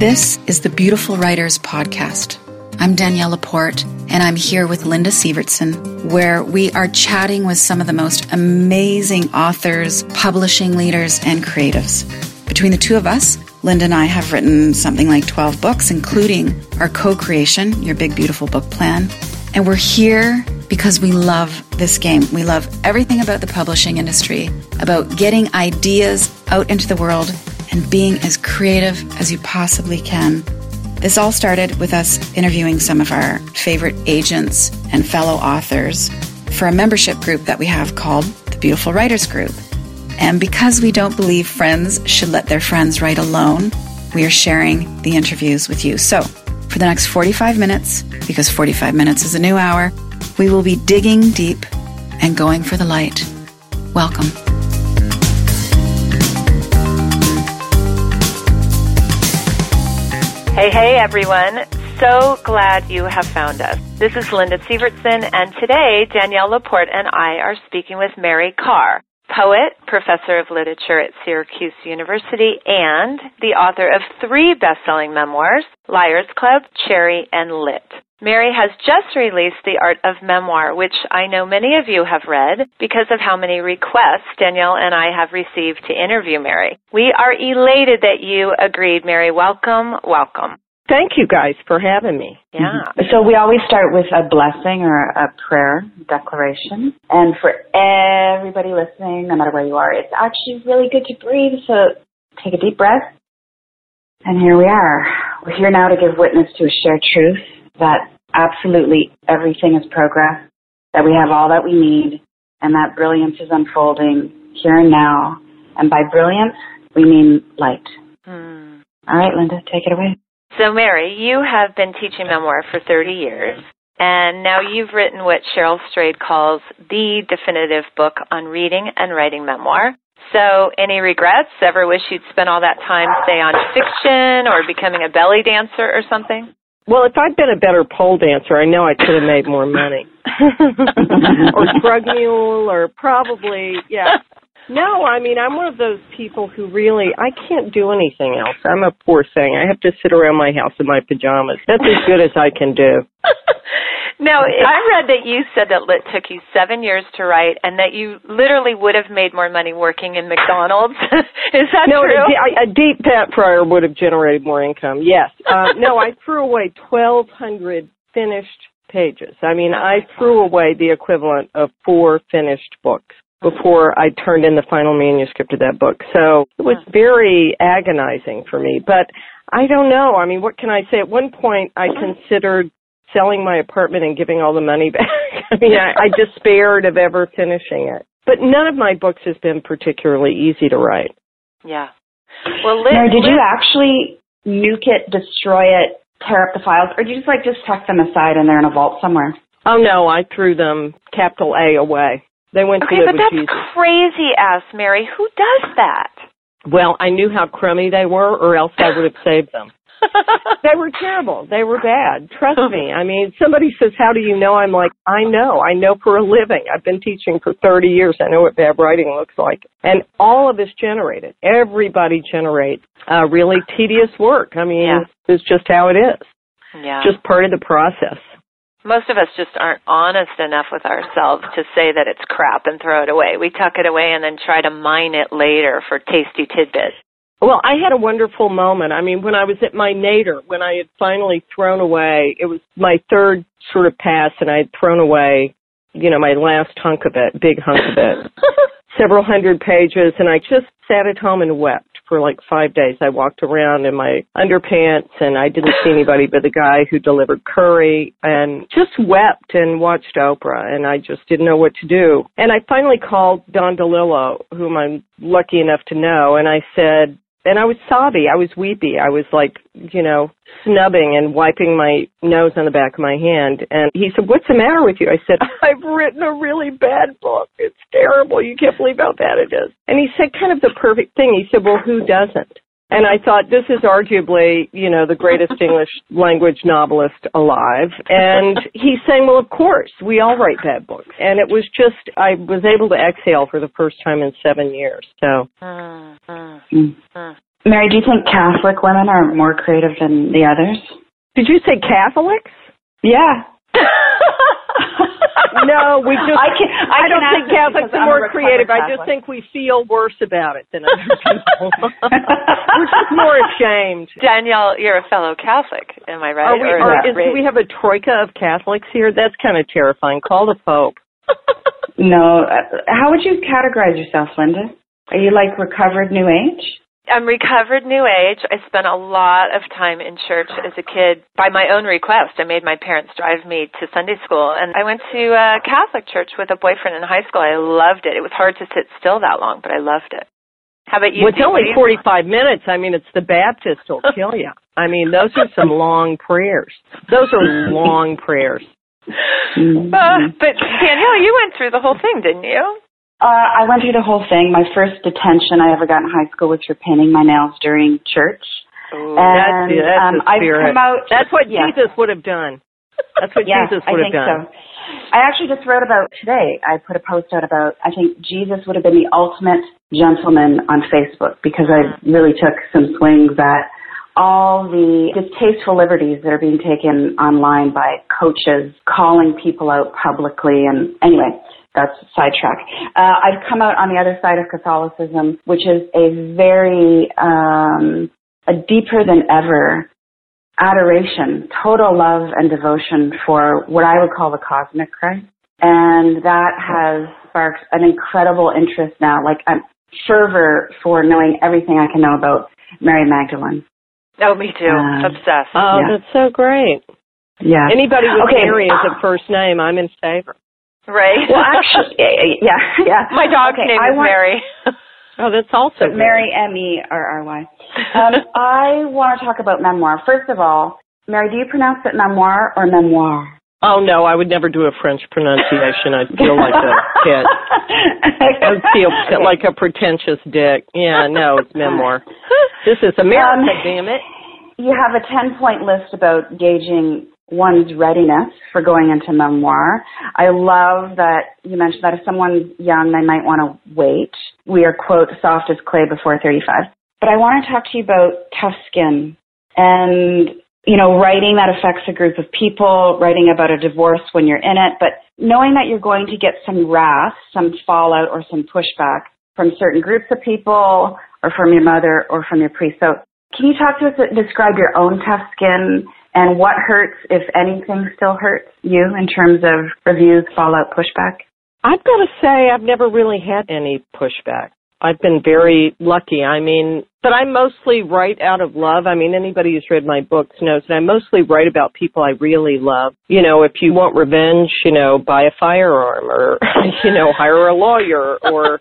This is the Beautiful Writers Podcast. I'm Danielle Laporte, and I'm here with Linda Sivertsen, where we are chatting with some of the most amazing authors, publishing leaders, and creatives. Between the two of us, Linda and I have written something like 12 books, including our co creation, Your Big Beautiful Book Plan. And we're here because we love this game. We love everything about the publishing industry, about getting ideas out into the world and being as creative as you possibly can. This all started with us interviewing some of our favorite agents and fellow authors for a membership group that we have called the Beautiful Writers Group. And because we don't believe friends should let their friends write alone, we are sharing the interviews with you. So, for the next 45 minutes, because 45 minutes is a new hour, we will be digging deep and going for the light. Welcome. Hey, hey, everyone. So glad you have found us. This is Linda Sivertsen, and today Danielle Laporte and I are speaking with Mary Karr, poet, professor of literature at Syracuse University, and the author of three best-selling memoirs, Liars Club, Cherry, and Lit. Mary has just released The Art of Memoir, which I know many of you have read because of how many requests Danielle and I have received to interview Mary. We are elated that you agreed, Mary. Welcome, welcome. Thank you guys for having me. Yeah. So we always start with a blessing or a prayer declaration. And for everybody listening, no matter where you are, it's actually really good to breathe. So take a deep breath. And here we are. We're here now to give witness to a shared truth that absolutely everything is progress, that we have all that we need, and that brilliance is unfolding here and now. And by brilliance, we mean light. Hmm. All right, Linda, take it away. So, Mary, you have been teaching memoir for 30 years, and now you've written what Cheryl Strayed calls the definitive book on reading and writing memoir. So, any regrets? Ever wish you'd spent all that time, say, on fiction or becoming a belly dancer or something? Well, if I'd been a better pole dancer, I know I could have made more money. or drug mule, or probably, yeah. No, I mean, I'm one of those people who really, I can't do anything else. I'm a poor thing. I have to sit around my house in my pajamas. That's as good as I can do. now, I read that you said that Lit took you seven years to write and that you literally would have made more money working in McDonald's. Is that no, true? A, a deep Pat Fryer would have generated more income, yes. Uh, no, I threw away 1,200 finished pages. I mean, I threw away the equivalent of four finished books before I turned in the final manuscript of that book. So it was very agonizing for me. But I don't know. I mean, what can I say? At one point, I considered selling my apartment and giving all the money back. I mean, I, I despaired of ever finishing it. But none of my books has been particularly easy to write. Yeah. Well, Lit, Mary, did Lit- you actually nuke it, destroy it, tear up the files, or did you just like just tuck them aside and they're in a vault somewhere? Oh no, I threw them capital A away. They went Okay, to live but with that's Jesus. crazy ass, Mary. Who does that? Well, I knew how crummy they were, or else I would have saved them. they were terrible. They were bad. Trust me. I mean, somebody says, "How do you know?" I'm like, "I know. I know for a living. I've been teaching for 30 years. I know what bad writing looks like." And all of us generated. Everybody generates uh, really tedious work. I mean, Yeah. it's just how it is. yeah. Just part of the process. Most of us just aren't honest enough with ourselves to say that it's crap and throw it away. We tuck it away and then try to mine it later for tasty tidbits. Well, I had a wonderful moment. I mean, when I was at my nadir, when I had finally thrown away, it was my third sort of pass, and I had thrown away, you know, my last hunk of it, big hunk of it, several hundred pages, and I just sat at home and wept for like five days. I walked around in my underpants, and I didn't see anybody but the guy who delivered curry, and just wept and watched Oprah, and I just didn't know what to do. And I finally called Don DeLillo, whom I'm lucky enough to know, and I said, and I was sobby. I was weepy. I was like, you know, snubbing and wiping my nose on the back of my hand. And he said, what's the matter with you? I said, I've written a really bad book. It's terrible. You can't believe how bad it is. And he said kind of the perfect thing. He said, well, who doesn't? And I thought this is arguably, you know, the greatest English language novelist alive. And he's saying, well, of course, we all write bad books. And it was just, I was able to exhale for the first time in seven years. So Mm, mm, Mm. mm. Mary, do you think Catholic women are more creative than the others? Did you say Catholics? Yeah. no, we just. I, can, I, I don't think Catholics are more creative. I just think we feel worse about it than other people. We're just more ashamed. Danielle, you're a fellow Catholic, am I right? Are we, Or are, is is, do we have a troika of Catholics here? That's kind of terrifying. Call the Pope. No. uh, How would you categorize yourself, Linda? Are you like recovered New Age? I'm recovered New Age. I spent a lot of time in church as a kid by my own request. I made my parents drive me to Sunday school, and I went to a Catholic church with a boyfriend in high school. I loved it. It was hard to sit still that long, but I loved it. How about you? Well, it's only What do you- 45 minutes. I mean, it's the Baptist will kill you. I mean, those are some long prayers. Those are long prayers. Uh, but Danielle, you went through the whole thing, didn't you? Uh, I went through the whole thing. My first detention I ever got in high school was for painting my nails during church. Ooh, That's, And, the, that's um, the I've spirit. come out. That's what yeah. Jesus would have done. That's what Yeah, Jesus I would have think done. so. I actually just wrote about today. I put a post out about. I think Jesus would have been the ultimate gentleman on Facebook because I really took some swings at all the distasteful liberties that are being taken online by coaches calling people out publicly. And anyway, that's sidetrack. Uh, I've come out on the other side of Catholicism, which is a very um, a deeper than ever adoration, total love and devotion for what I would call the cosmic Christ. And that has sparked an incredible interest now, like a fervor for knowing everything I can know about Mary Magdalene. Oh, me too. Um, Obsessed. Oh, Yeah. that's so great. Yeah. Anybody with Okay. Mary as a first name, I'm in favor. Right? well, actually, yeah, yeah. my dog's Okay, name I is want- Mary. Oh, that's also good. Mary M E R R Y. Um, I want to talk about memoir. First of all, Mary, do you pronounce it memoir or memoir? Oh no, I would never do a French pronunciation. I'd feel like a kid. I'd feel like a pretentious dick. Yeah, no, it's memoir. This is America, Um, damn it. You have a 10 point list about gauging one's readiness for going into memoir. I love that you mentioned that if someone's young, they might want to wait. We are, quote, soft as clay before 35. But I want to talk to you about tough skin and, you know, writing that affects a group of people, writing about a divorce when you're in it, but knowing that you're going to get some wrath, some fallout, or some pushback from certain groups of people or from your mother or from your priest. So can you talk to us, and describe your own tough skin and what hurts, if anything still hurts you in terms of reviews, fallout, pushback? I've got to say, I've never really had any pushback. I've been very lucky. I mean, but I mostly write out of love. I mean, anybody who's read my books knows that I mostly write about people I really love. You know, if you want revenge, you know, buy a firearm or, you know, hire a lawyer or,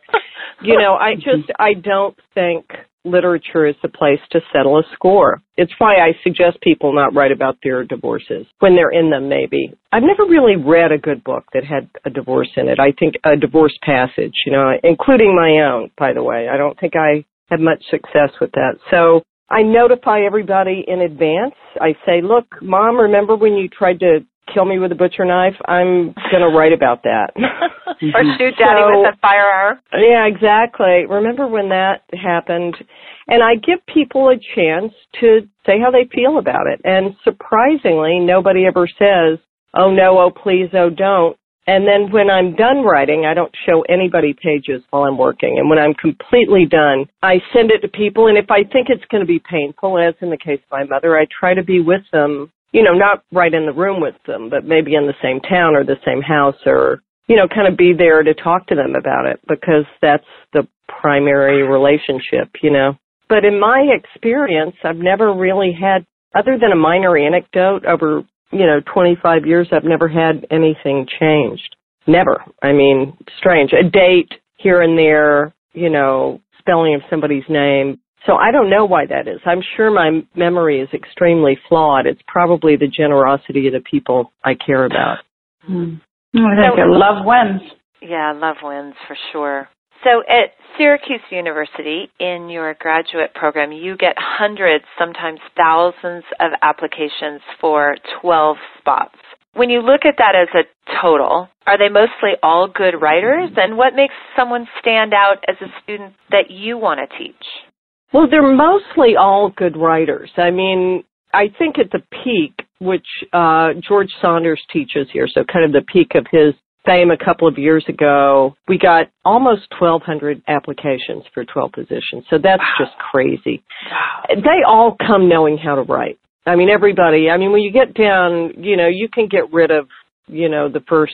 you know, I just, I don't think literature is the place to settle a score. It's why I suggest people not write about their divorces when they're in them, maybe. I've never really read a good book that had a divorce in it. I think a divorce passage, you know, including my own, by the way. I don't think I had much success with that. So I notify everybody in advance. I say, look, mom, remember when you tried to kill me with a butcher knife? I'm going to write about that. or mm-hmm. shoot daddy So- with a firearm. Yeah, exactly. Remember when that happened? And I give people a chance to say how they feel about it. And surprisingly, nobody ever says, oh no, oh please, oh don't. And then when I'm done writing, I don't show anybody pages while I'm working. And when I'm completely done, I send it to people. And if I think it's going to be painful, as in the case of my mother, I try to be with them, you know, not right in the room with them, but maybe in the same town or the same house or you know, kind of be there to talk to them about it because that's the primary relationship, you know. But in my experience, I've never really had, other than a minor anecdote over, you know, 25 years, I've never had anything changed. Never. I mean, strange. A date here and there, you know, spelling of somebody's name. So I don't know why that is. I'm sure my memory is extremely flawed. It's probably the generosity of the people I care about. Hmm. Oh, I think So- love wins. Yeah, love wins for sure. So at Syracuse University, in your graduate program, you get hundreds, sometimes thousands of applications for 12 spots. When you look at that as a total, are they mostly all good writers? And what makes someone stand out as a student that you want to teach? Well, they're mostly all good writers. I mean, I think at the peak, which uh, George Saunders teaches here, so kind of the peak of his fame a couple of years ago, we got almost 1,200 applications for 12 positions. So that's wow. just crazy. Wow. They all come knowing how to write. I mean, everybody, I mean, when you get down, you know, you can get rid of, you know, the first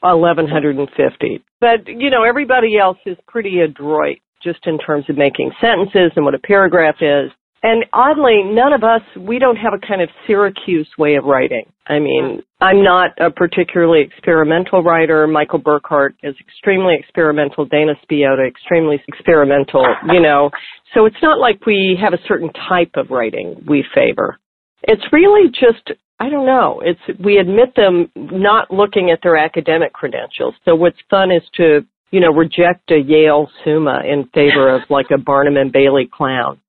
1,150. But, you know, everybody else is pretty adroit just in terms of making sentences and what a paragraph is. And oddly, none of us, we don't have a kind of Syracuse way of writing. I mean, I'm not a particularly experimental writer. Michael Burkard is extremely experimental. Dana Spiotta, extremely experimental, you know. So it's not like we have a certain type of writing we favor. It's really just, I don't know, it's, we admit them not looking at their academic credentials. So what's fun is to, you know, reject a Yale Summa in favor of like a Barnum and Bailey clown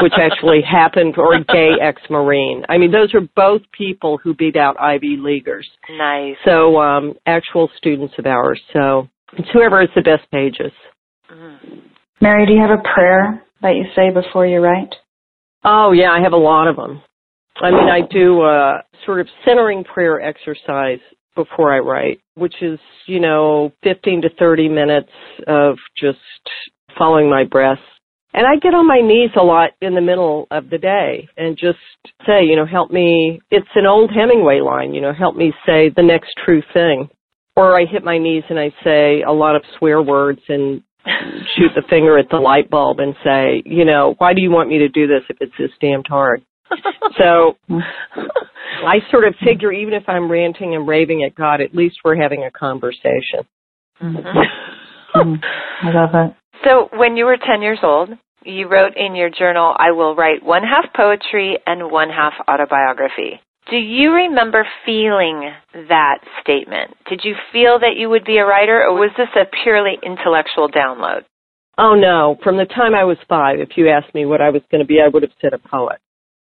which actually happened, or a gay ex-marine. I mean, those are both people who beat out Ivy Leaguers. Nice. So, um, actual students of ours. So, it's whoever has the best pages. Mm-hmm. Mary, do you have a prayer that you say before you write? Oh, yeah, I have a lot of them. I mean, I do a sort of centering prayer exercise before I write, which is, you know, 15 to 30 minutes of just following my breath and I get on my knees a lot in the middle of the day and just say, you know, help me. It's an old Hemingway line, you know, help me say the next true thing. Or I hit my knees and I say a lot of swear words and shoot the finger at the light bulb and say, you know, why do you want me to do this if it's this damned hard? so I sort of figure even if I'm ranting and raving at God, at least we're having a conversation. Mm-hmm. I love it. So when you were 10 years old, you wrote in your journal, I will write one half poetry and one half autobiography. Do you remember feeling that statement? Did you feel that you would be a writer, or was this a purely intellectual download? Oh no. From the time I was five, if you asked me what I was going to be, I would have said a poet.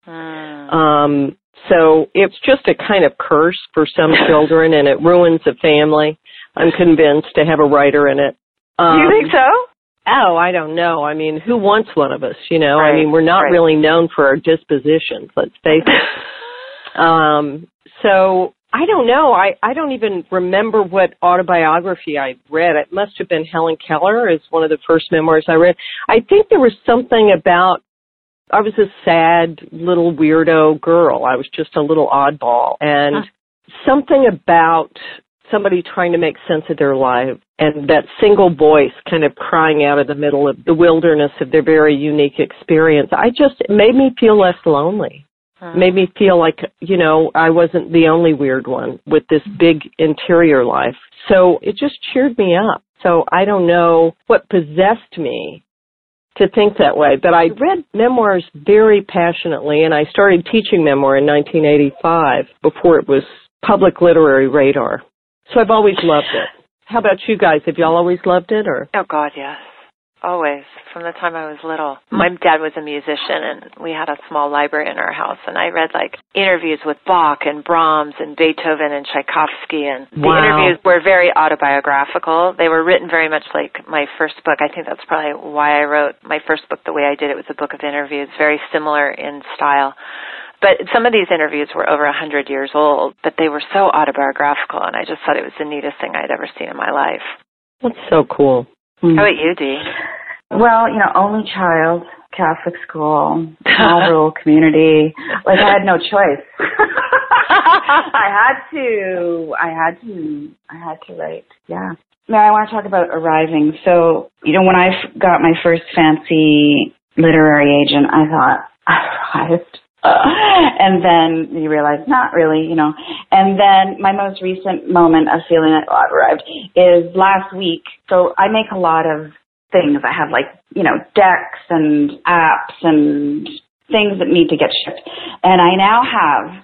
Mm. Um, so it's just a kind of curse for some children, and it ruins a family. I'm convinced to have a writer in it. Um, Do you think so? Oh, I don't know. I mean, who wants one of us, you know? Right, I mean, we're not right. really known for our dispositions, let's face it. um, so I don't know. I, I don't even remember what autobiography I read. It must have been Helen Keller as one of the first memoirs I read. I think there was something about I was a sad little weirdo girl. I was just a little oddball and huh. something about somebody trying to make sense of their life and that single voice kind of crying out of the middle of the wilderness of their very unique experience. I just it made me feel less lonely. Huh. Made me feel like, you know, I wasn't the only weird one with this big interior life. So it just cheered me up. So I don't know what possessed me to think that way, but I read memoirs very passionately and I started teaching memoir in 1985 before it was public literary radar. So I've always loved it. How about you guys? Have y'all always loved it or? Oh God, yes. Always. From the time I was little. My dad was a musician and we had a small library in our house and I read like interviews with Bach and Brahms and Beethoven and Tchaikovsky and wow. the interviews were very autobiographical. They were written very much like my first book. I think that's probably why I wrote my first book the way I did. It was a book of interviews, very similar in style. But some of these interviews were over a hundred years old, but they were so autobiographical, and I just thought it was the neatest thing I'd ever seen in my life. That's so cool. Mm. How about you, Dee? Well, you know, only child, Catholic school, small rural community. Like I had no choice. I had to. I had to. I had to write. Yeah. Now I want to talk about arriving. So, you know, when I got my first fancy literary agent, I thought I arrived. and then you realize not really, you know. And then my most recent moment of feeling like oh, I've arrived is last week. So I make a lot of things. I have like, you know, decks and apps and things that need to get shipped. And I now have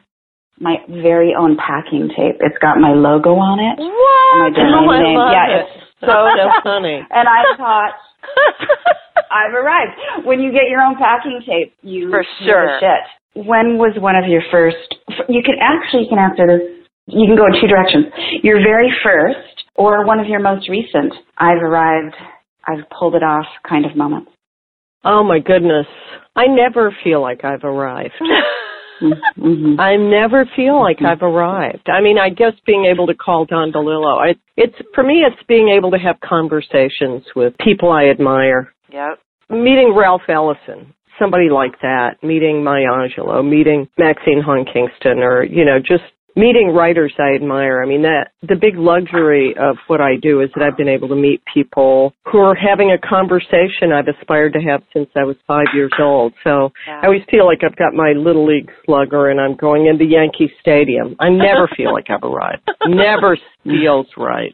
my very own packing tape. It's got my logo on it. What? my domain oh, name. yeah, it. it's so, so funny. And I thought I've arrived. When you get your own packing tape, you for sure. shit when was one of your first? You can actually you can answer this. You can go in two directions. Your very first, or one of your most recent. I've arrived. I've pulled it off. Kind of moments. Oh my goodness. I never feel like I've arrived. Mm-hmm. I never feel like I've arrived. I mean, I guess being able to call Don DeLillo, I, it's for me, it's being able to have conversations with people I admire. Yep. Meeting Ralph Ellison, somebody like that. Meeting Maya Angelou, meeting Maxine Hong Kingston, or you know, just meeting writers I admire. I mean, that the big luxury of what I do is that I've been able to meet people who are having a conversation I've aspired to have since I was five years old. So Yeah. I always feel like I've got my little league slugger and I'm going into Yankee Stadium. I never feel like I've arrived. Never feels right.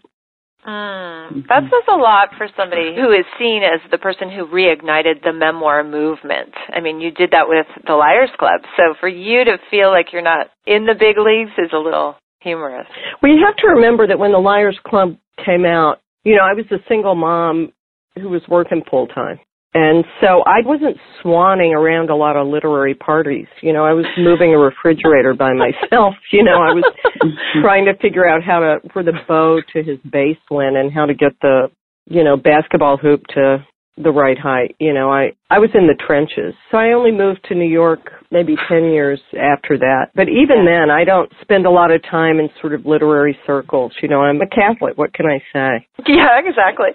Mm, that says a lot for somebody who is seen as the person who reignited the memoir movement. I mean, you did that with the Liars Club. So for you to feel like you're not in the big leagues is a little humorous. Well, you have to remember that when the Liars Club came out, you know, I was a single mom who was working full time. And so I wasn't swanning around a lot of literary parties. You know, I was moving a refrigerator by myself. You know, I was trying to figure out how to, where the bow to his base went and how to get the, you know, basketball hoop to the right height. You know, I, I was in the trenches. So I only moved to New York maybe 10 years after that. But even then, I don't spend a lot of time in sort of literary circles. You know, I'm a Catholic. What can I say? Yeah, exactly.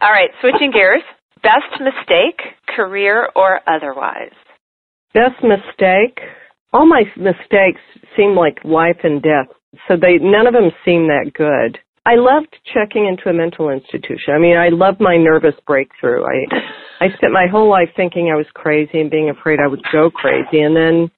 All right, switching gears. Best mistake, career or otherwise? Best mistake? All my mistakes seem like life and death. So they, none of them seem that good. I loved checking into a mental institution. I mean, I loved my nervous breakthrough. I, I spent my whole life thinking I was crazy and being afraid I would go crazy. And then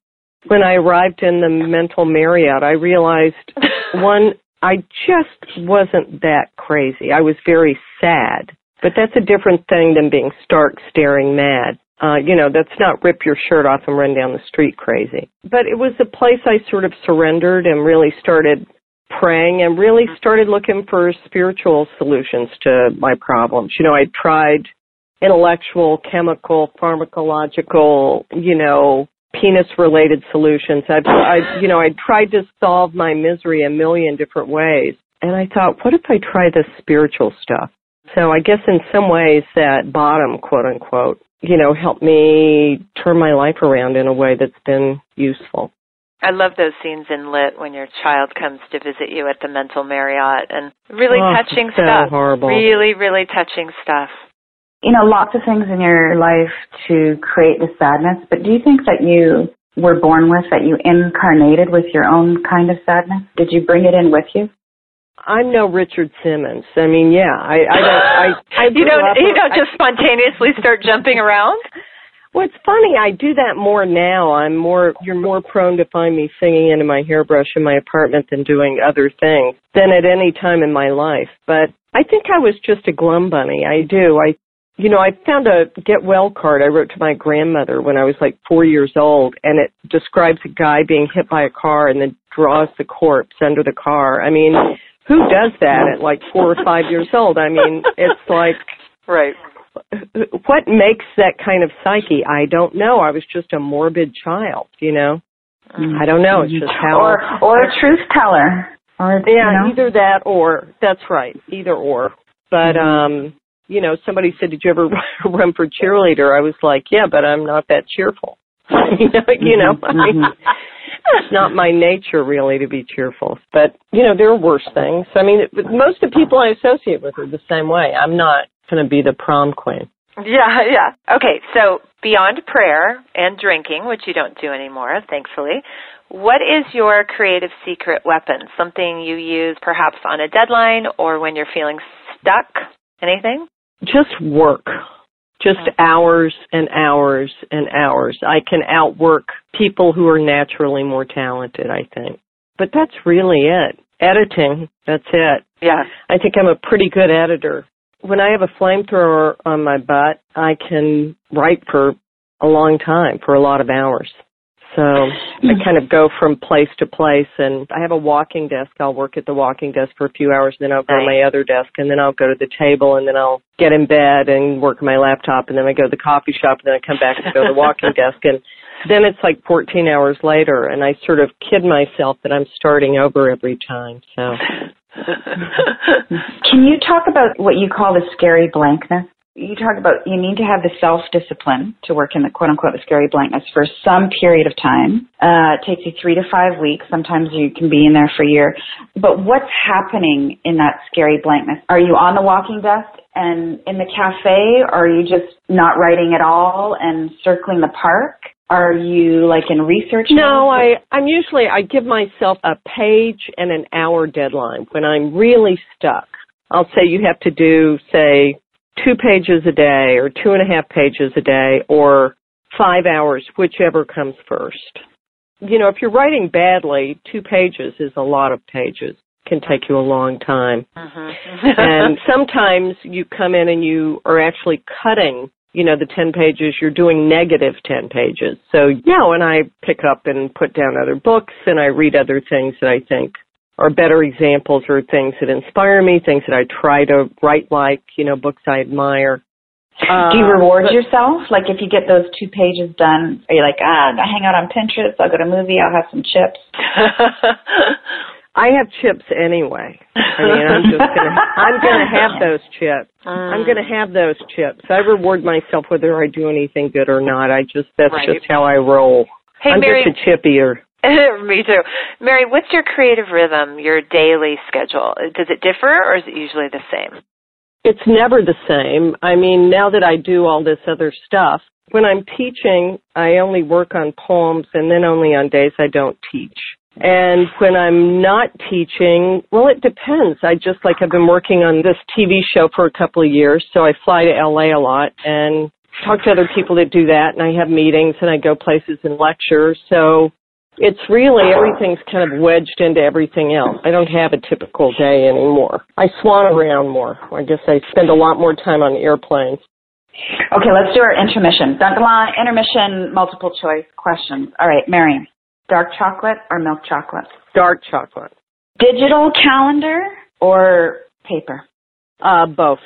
when I arrived in the mental Marriott, I realized one, I just wasn't that crazy. I was very sad. But that's a different thing than being stark, staring mad. Uh, you know, that's not rip your shirt off and run down the street crazy. But it was a place I sort of surrendered and really started praying and really started looking for spiritual solutions to my problems. You know, I tried intellectual, chemical, pharmacological, you know, penis related solutions. I've, I, you know, I tried to solve my misery a million different ways. And I thought, what if I try this spiritual stuff? So I guess in some ways that bottom, quote unquote, you know, helped me turn my life around in a way that's been useful. I love those scenes in Lit when your child comes to visit you at the mental Marriott and really Oh, touching so stuff. horrible. Really, really touching stuff. You know, lots of things in your life to create the sadness, but do you think that you were born with, that you incarnated with your own kind of sadness? Did you bring it in with you? I'm no Richard Simmons. I mean, yeah, I, I don't, I, I you don't you don't I- just spontaneously start jumping around? Well, it's funny. I do that more now. I'm more, you're more prone to find me singing into my hairbrush in my apartment than doing other things than at any time in my life. But I think I was just a glum bunny. I do. I, you know, I found a get well card I wrote to my grandmother when I was like four years old and it describes a guy being hit by a car and then draws the corpse under the car. I mean, who does that at like four or five years old? I mean, it's like, Right. what makes that kind of psyche? I don't know. I was just a morbid child, you know. Mm-hmm. I don't know. It's just how. Or, or a truth teller. Or, yeah, you know? either that or that's right, either or. But mm-hmm. um, you know, somebody said, "Did you ever run for cheerleader?" I was like, "Yeah, but I'm not that cheerful." you know, you know. Mm-hmm. I mean, it's not my nature really to be cheerful. But you know, there are worse things. I mean, it, most of the people I associate with are the same way. I'm not going to be the prom queen. Yeah, yeah. Okay, so beyond prayer and drinking, which you don't do anymore, thankfully, what is your creative secret weapon? Something you use perhaps on a deadline or when you're feeling stuck? Anything? just work just uh-huh. hours and hours and hours. I can outwork people who are naturally more talented i think. But that's really it. Editing that's it. Yeah. i think i'm a pretty good editor. When i have a flamethrower on my butt i can write for a long time for a lot of hours so I kind of go from place to place and I have a walking desk. I'll work at the walking desk for a few hours then I'll go to my other desk and then I'll go to the table and then I'll get in bed and work on my laptop and then I go to the coffee shop and then I come back and go to the walking desk and then it's like 14 hours later and I sort of kid myself that I'm starting over every time. So Can you talk about what you call the scary blankness? You talk about you need to have the self discipline to work in the quote unquote the scary blankness for some period of time. Uh, it takes you three to five weeks. Sometimes you can be in there for a year. But what's happening in that scary blankness? Are you on the walking desk and in the cafe? Or are you just not writing at all and circling the park? Are you like in research? No. I I'm usually I give myself a page and an hour deadline when I'm really stuck. I'll say you have to do say two pages a day or two and a half pages a day or five hours, whichever comes first. You know, if you're writing badly, two pages is a lot of pages. Can take you a long time. Mm-hmm. and sometimes you come in and you are actually cutting, you know, the 10 pages, you're doing negative 10 pages. So, yeah, when I pick up and put down other books and I read other things that I think are better examples or things that inspire me, things that I try to write like, you know, books I admire. Do you Uh, reward but- yourself? Like if you get those two pages done, are you like, ah, I hang out on Pinterest, I'll go to a movie, I'll have some chips. I have chips anyway. I mean, I'm just gonna, I'm gonna have those chips. I'm gonna have those chips. I reward myself whether I do anything good or not. I just, that's Right. just how I roll. Hey, I'm Mary. just a chip eater. Me too. Mary, what's your creative rhythm, your daily schedule? Does it differ or is it usually the same? It's never the same. I mean, now that I do all this other stuff, when I'm teaching, I only work on poems and then only on days I don't teach. And when I'm not teaching, well, it depends. I just like I've been working on this TV show for a couple of years, so I fly to LA a lot and talk to other people that do that, and I have meetings and I go places and lecture. So it's really everything's kind of wedged into everything else. I don't have a typical day anymore. I swan around more. I guess I spend a lot more time on airplanes. Okay, let's do our intermission. Dun, dun, dun, intermission, multiple choice questions. All right, Mary, dark chocolate or milk chocolate? Dark chocolate. Digital calendar or paper? Uh, both.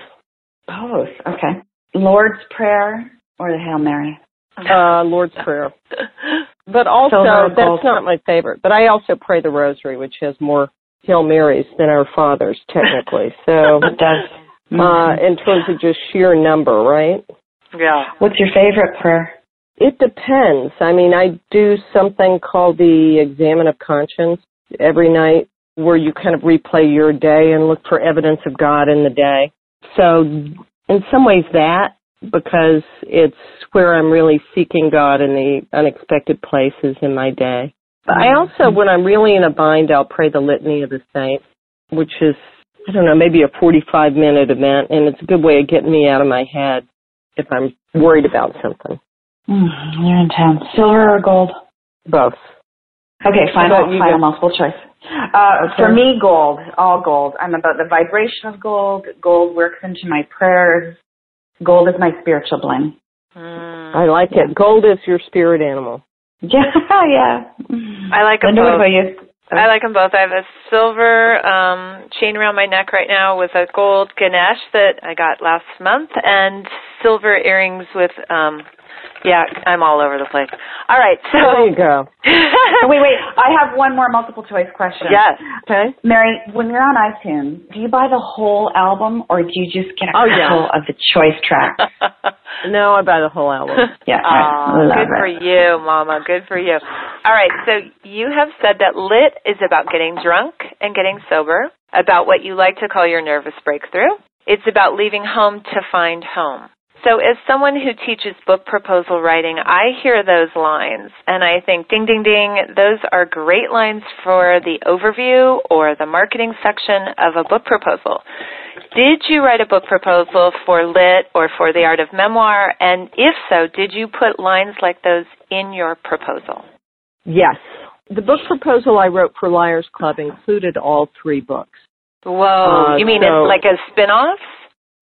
Both. Okay. Lord's Prayer or the Hail Mary? Uh, Lord's Prayer. But also, Silver that's gold? not my favorite. But I also pray the Rosary, which has more Hail Marys than our Fathers, technically. So, It does. uh, in terms of just sheer number, right? yeah. What's your favorite prayer? It depends. I mean, I do something called the Examen of Conscience every night where you kind of replay your day and look for evidence of God in the day. So, in some ways, that because it's where I'm really seeking God in the unexpected places in my day. But I also, when I'm really in a bind, I'll pray the Litany of the Saints, which is, I don't know, maybe a 45 minute event, and it's a good way of getting me out of my head if I'm worried about something. Mm, you're intense. Silver or gold? Both. Okay, final, you, final multiple choice. Uh, For me, gold, all gold. I'm about the vibration of gold. Gold works into my prayers. Gold is my spiritual blend. Mm. I like it. Gold is your spirit animal. Yeah, yeah. I like 'em Linda, what both. about you? I like them both. I have a silver um, chain around my neck right now with a gold Ganesh that I got last month, and silver earrings with. um Yeah, I'm all over the place. All right, so There you go. Oh, wait, wait. I have one more multiple choice question. yes. Okay. Mary, when you're on iTunes, do you buy the whole album or do you just get a Oh, yeah. couple of the choice tracks? No, I buy the whole album. Yeah. Aw, love good for you, Mama. Good for you. All right, so you have said that lit is about getting drunk and getting sober, about what you like to call your nervous breakthrough. It's about leaving home to find home. So as someone who teaches book proposal writing, I hear those lines and I think ding ding ding, those are great lines for the overview or the marketing section of a book proposal. Did you write a book proposal for lit or for the art of memoir? And if so, did you put lines like those in your proposal? Yes. The book proposal I wrote for Liars Club included all three books. Whoa, Uh, you mean so- it's like a spin-off?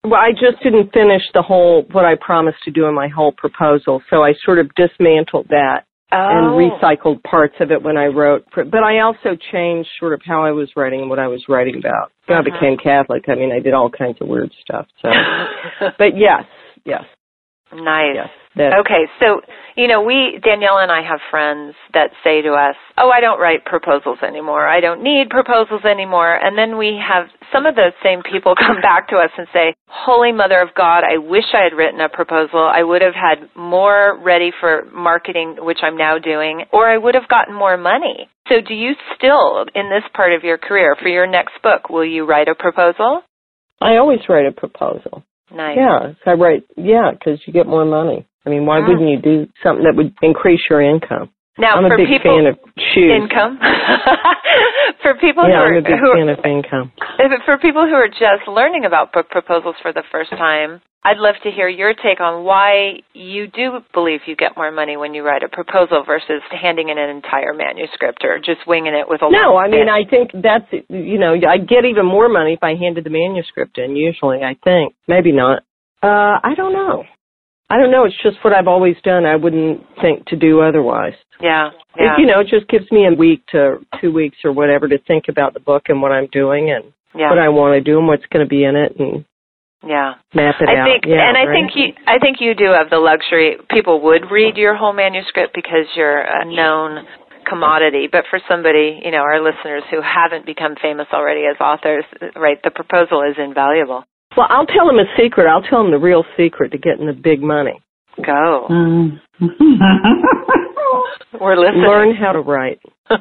Well, I just didn't finish the whole, what I promised to do in my whole proposal, so I sort of dismantled that and Oh. recycled parts of it when I wrote. But I also changed sort of how I was writing and what I was writing about. When I Uh-huh. became Catholic, I mean, I did all kinds of weird stuff. So, but yes, yes. Nice. Yes, that- Okay, so you know, we Danielle and I have friends that say to us, "Oh, I don't write proposals anymore. I don't need proposals anymore." And then we have some of those same people come back to us and say, "Holy Mother of God, I wish I had written a proposal. I would have had more ready for marketing, which I'm now doing, or I would have gotten more money." So, do you still in this part of your career for your next book, will you write a proposal? I always write a proposal. Nice. Yeah, I write. Yeah, because you get more money. I mean, why wouldn't you do something that would increase your income? Now, I'm a for big people fan of shoes. income for people yeah, who I'm are a big who are, fan of income. For people who are just learning about book proposals for the first time, I'd love to hear your take on why you do believe you get more money when you write a proposal versus handing in an entire manuscript or just winging it with a No, I mean. I think that's you know, I get even more money if I handed the manuscript in. Usually, I think maybe not. Uh, I don't know. I don't know. It's just what I've always done. I wouldn't think to do otherwise. yeah, It, you know, it just gives me a week to two weeks or whatever to think about the book and what I'm doing and yeah, what I want to do and what's going to be in it and yeah. map it I out. think, yeah, and I right? think you, I think you do have the luxury. People would read your whole manuscript because you're a known commodity. But for somebody, you know, our listeners who haven't become famous already as authors, right, the proposal is invaluable. Well, I'll tell them a secret. I'll tell them the real secret to getting the big money. Go. Mm. We're listening. Learn how to write.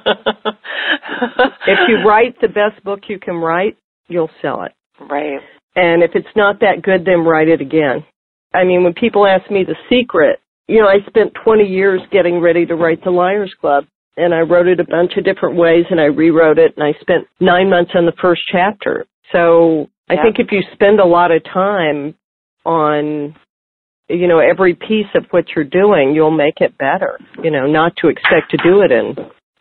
If you write the best book you can write, you'll sell it. right. And if it's not that good, then write it again. I mean, when people ask me the secret, you know, I spent 20 years getting ready to write The Liars Club. And I wrote it a bunch of different ways and I rewrote it and I spent nine months on the first chapter. So I think if you spend a lot of time on, you know, every piece of what you're doing, you'll make it better. You know, not to expect to do it in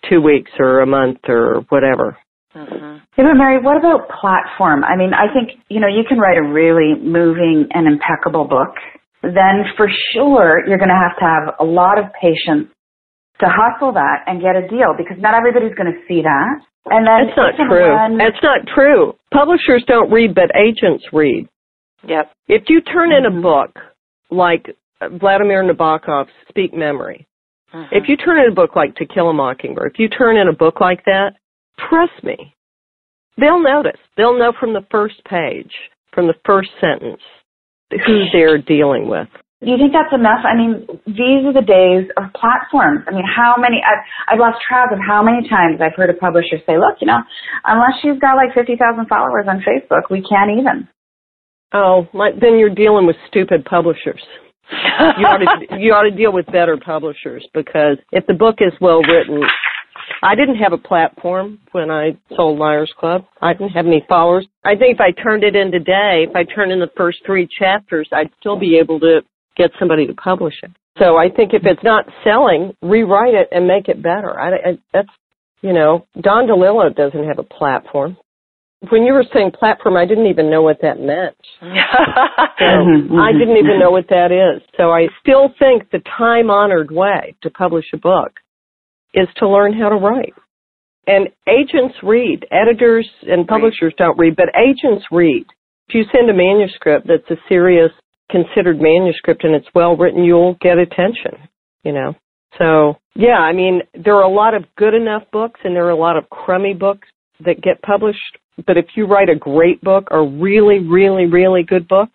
two weeks or a month or whatever. hmm Yeah, but Mary, what about platform? I mean, I think, you know, you can write a really moving and impeccable book. Then for sure, you're going to have to have a lot of patience to hustle that and get a deal because not everybody's going to see that. And then That's not true. when- That's not true. Publishers don't read, but agents read. Yep. If you turn in a Mhm. book like Vladimir Nabokov's Speak Memory, Mhm. if you turn in a book like To Kill a Mockingbird, if you turn in a book like that, trust me, they'll notice. They'll know from the first page, from the first sentence, who they're dealing with. Do you think that's enough? I mean, these are the days of platforms. I mean, how many, I've, I've lost track of how many times I've heard a publisher say, look, you know, unless she's got like 50,000 followers on Facebook, we can't even. Oh, my, then you're dealing with stupid publishers. you ought to you ought to deal with better publishers because if the book is well written I didn't have a platform when I sold Liars Club. I didn't have any followers. I think if I turned it in today, if I turned in the first three chapters, I'd still be able to get somebody to publish it. So I think if it's not selling, rewrite it and make it better. I, I that's you know, Don DeLillo doesn't have a platform. When you were saying platform, I didn't even know what that meant. So Mhm, mhm, I didn't even know what that is. So I still think the time honored way to publish a book is to learn how to write. And agents read. Editors and publishers don't read, but agents read. If you send a manuscript that's a serious, considered manuscript and it's well written, you'll get attention, you know. So, yeah, I mean, there are a lot of good enough books and there are a lot of crummy books that get published. But if you write a great book, a really, really, really good book,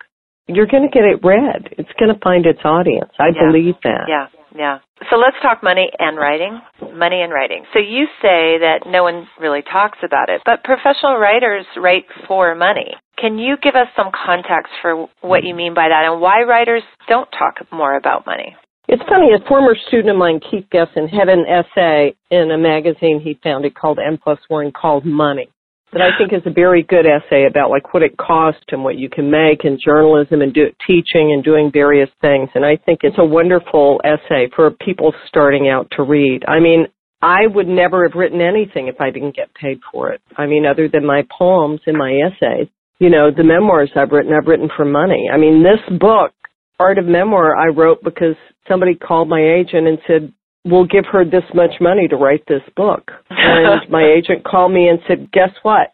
you're going to get it read. It's going to find its audience. I Yeah. believe that. Yeah, yeah. So let's talk money and writing. Money and writing. So you say that no one really talks about it, but professional writers write for money. Can you give us some context for what you mean by that and why writers don't talk more about money? It's funny, a former student of mine, Keith Gessen, had an essay in a magazine he founded called n plus one called Money. That I think is a very good essay about like what it costs and what you can make in journalism and do, teaching and doing various things. And I think it's a wonderful essay for people starting out to read. I mean, I would never have written anything if I didn't get paid for it. I mean, other than my poems and my essays, you know, the memoirs I've written, I've written for money. I mean, this book, Art of Memoir, I wrote because somebody called my agent and said, we'll give her this much money to write this book. And my agent called me and said, guess what?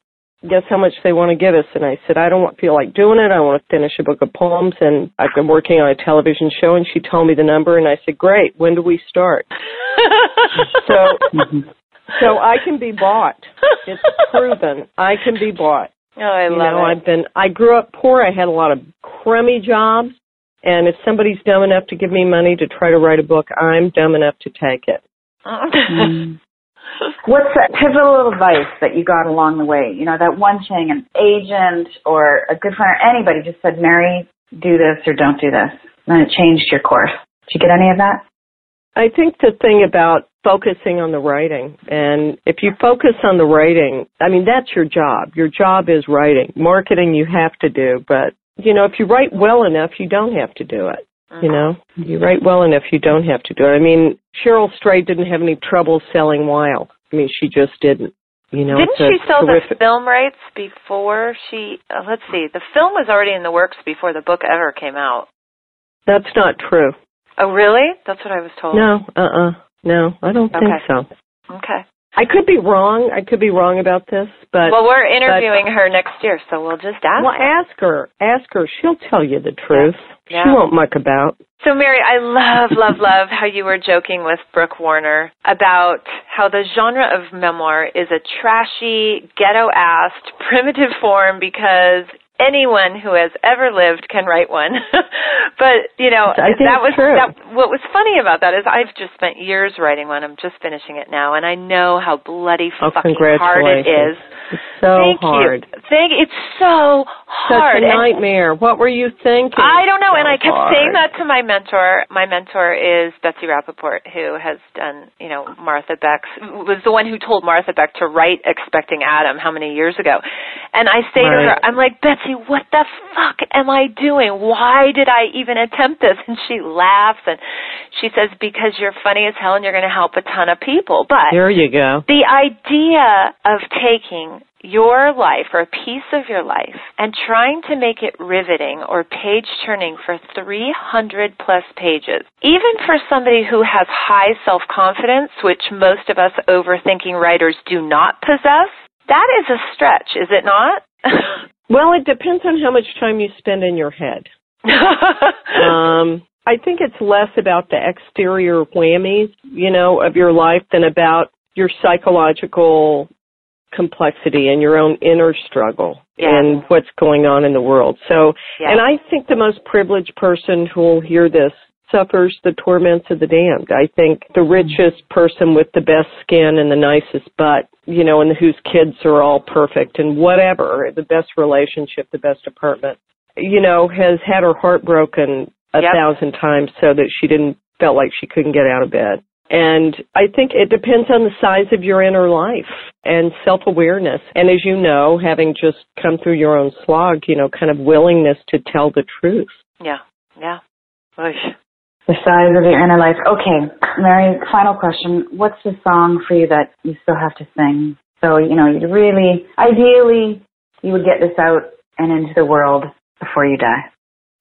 guess how much they want to give us? And I said, I don't want, to feel like doing it. I want to finish a book of poems and I've been working on a television show and she told me the number and I said, great, when do we start? so, mm-hmm. so I can be bought. It's proven. I can be bought. Oh, I you love know, it. I've been, I grew up poor. I had a lot of crummy jobs. And if somebody's dumb enough to give me money to try to write a book, I'm dumb enough to take it. Mm. What's that pivotal advice that you got along the way? You know, that one thing an agent or a good friend or anybody just said, Mary, do this or don't do this. And then it changed your course. Did you get any of that? I think the thing about focusing on the writing, and if you focus on the writing, I mean, that's your job. Your job is writing. Marketing you have to do, but, you know, if you write well enough, you don't have to do it. You know, you write well enough, you don't have to do it. I mean, Cheryl Strayed didn't have any trouble selling Wild. I mean, she just didn't. You know, Didn't she sell terrific- the film rights before she? Uh, let's see. The film was already in the works before the book ever came out. That's not true. Oh, really? That's what I was told. No, uh-uh. No, I don't think so. Okay. I could be wrong. I could be wrong about this, but well, we're interviewing her next year, so we'll just ask. well, her. ask her. Ask her. She'll tell you the truth. Yeah. She won't muck about. So, Mary, I love, love, love how you were joking with Brooke Warner about how the genre of memoir is a trashy, ghetto-assed, primitive form because anyone who has ever lived can write one. but, you know, that was true. that what was funny about that is I've just spent years writing one. I'm just finishing it now and I know how bloody Oh, fucking hard it is. so Thank hard. you. Thank it's so Such hard. a And- nightmare. What were you thinking? I don't know, So and I kept hard. saying that to my mentor. My mentor is Betsy Rapoport, who has done, you know, Martha Beck's, was the one who told Martha Beck to write Expecting Adam how many years ago. And I say to her, I'm like, Betsy, what the fuck am I doing? Why did I even attempt this? And she laughs and she says, because you're funny as hell and you're going to help a ton of people. But There you go. the idea of taking your life or a piece of your life and trying to make it riveting or page turning for 300 plus pages, even for somebody who has high self confidence, which most of us overthinking writers do not possess, that is a stretch, is it not? Well, it depends on how much time you spend in your head. um, I think it's less about the exterior whammies, you know, of your life than about your psychological complexity and your own inner struggle Yeah. and what's going on in the world. So, Yeah. and I think the most privileged person who will hear this suffers the torments of the damned. I think the mm-hmm. richest person with the best skin and the nicest butt, you know, and whose kids are all perfect and whatever, the best relationship, the best apartment, you know, has had her heart broken a Yep. thousand times so that she didn't felt like she couldn't get out of bed. And I think it depends on the size of your inner life and self-awareness. And as you know, having just come through your own slog, you know, kind of willingness to tell the truth. yeah, yeah. Oy. The size of your inner life. Okay, Mary, final question. What's the song for you that you still have to sing? So, you know, you'd really, ideally, you would get this out and into the world before you die.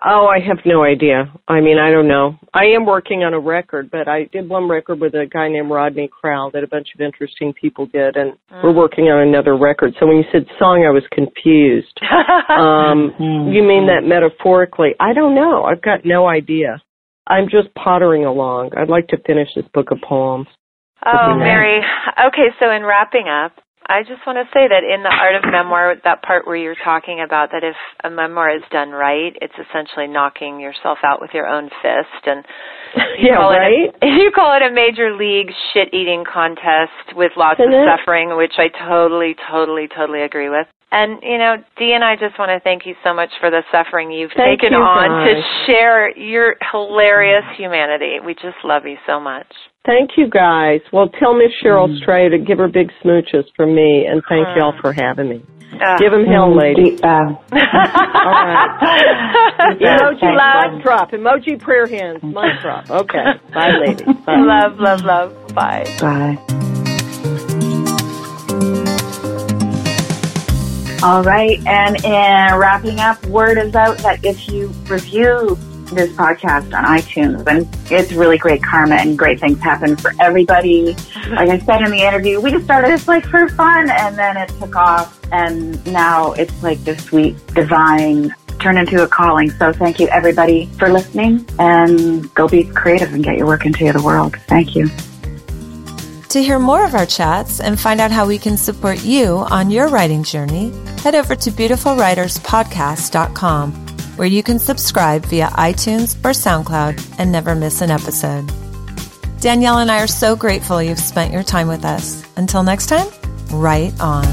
Oh, I have no idea. I mean, I don't know. I am working on a record, but I did one record with a guy named Rodney Crowell that a bunch of interesting people did, and we're working on another record. So when you said song, I was confused. Um, you mean that metaphorically? I don't know. I've got no idea. I'm just pottering along. I'd like to finish this book of poems. Oh. Mary. Okay, so in wrapping up, I just want to say that in the art of memoir, that part where you're talking about that if a memoir is done right, it's essentially knocking yourself out with your own fist and you yeah, call it a- right? you call it a major league shit eating contest with lots Isn't of it? suffering, which I totally, totally, totally agree with. And you know, Dee and I just want to thank you so much for the suffering you've Thank taken you, on to share your hilarious humanity. We just love you so much. Thank you, guys. Well, tell Miss Cheryl Strayed to give her big smooches from me, and thank Mm. y'all for having me. Uh, Give him hell, lady. Deep bow. All right. Emoji Thanks. mic drop. Emoji prayer hands. Mic drop. Okay. Bye, ladies. Bye. love, love, love. Bye. Bye. All right, and in wrapping up, word is out that if you review this podcast on iTunes, and it's really great karma and great things happen for everybody. Like I said in the interview, we just started this like for fun, and then it took off, and now it's like this sweet, divine turn into a calling. So thank you everybody for listening and go be creative and get your work into the world. Thank you. To hear more of our chats and find out how we can support you on your writing journey, head over to beautifulwriterspodcast.com where you can subscribe via iTunes or SoundCloud and never miss an episode. Danielle and I are so grateful you've spent your time with us. Until next time, write on.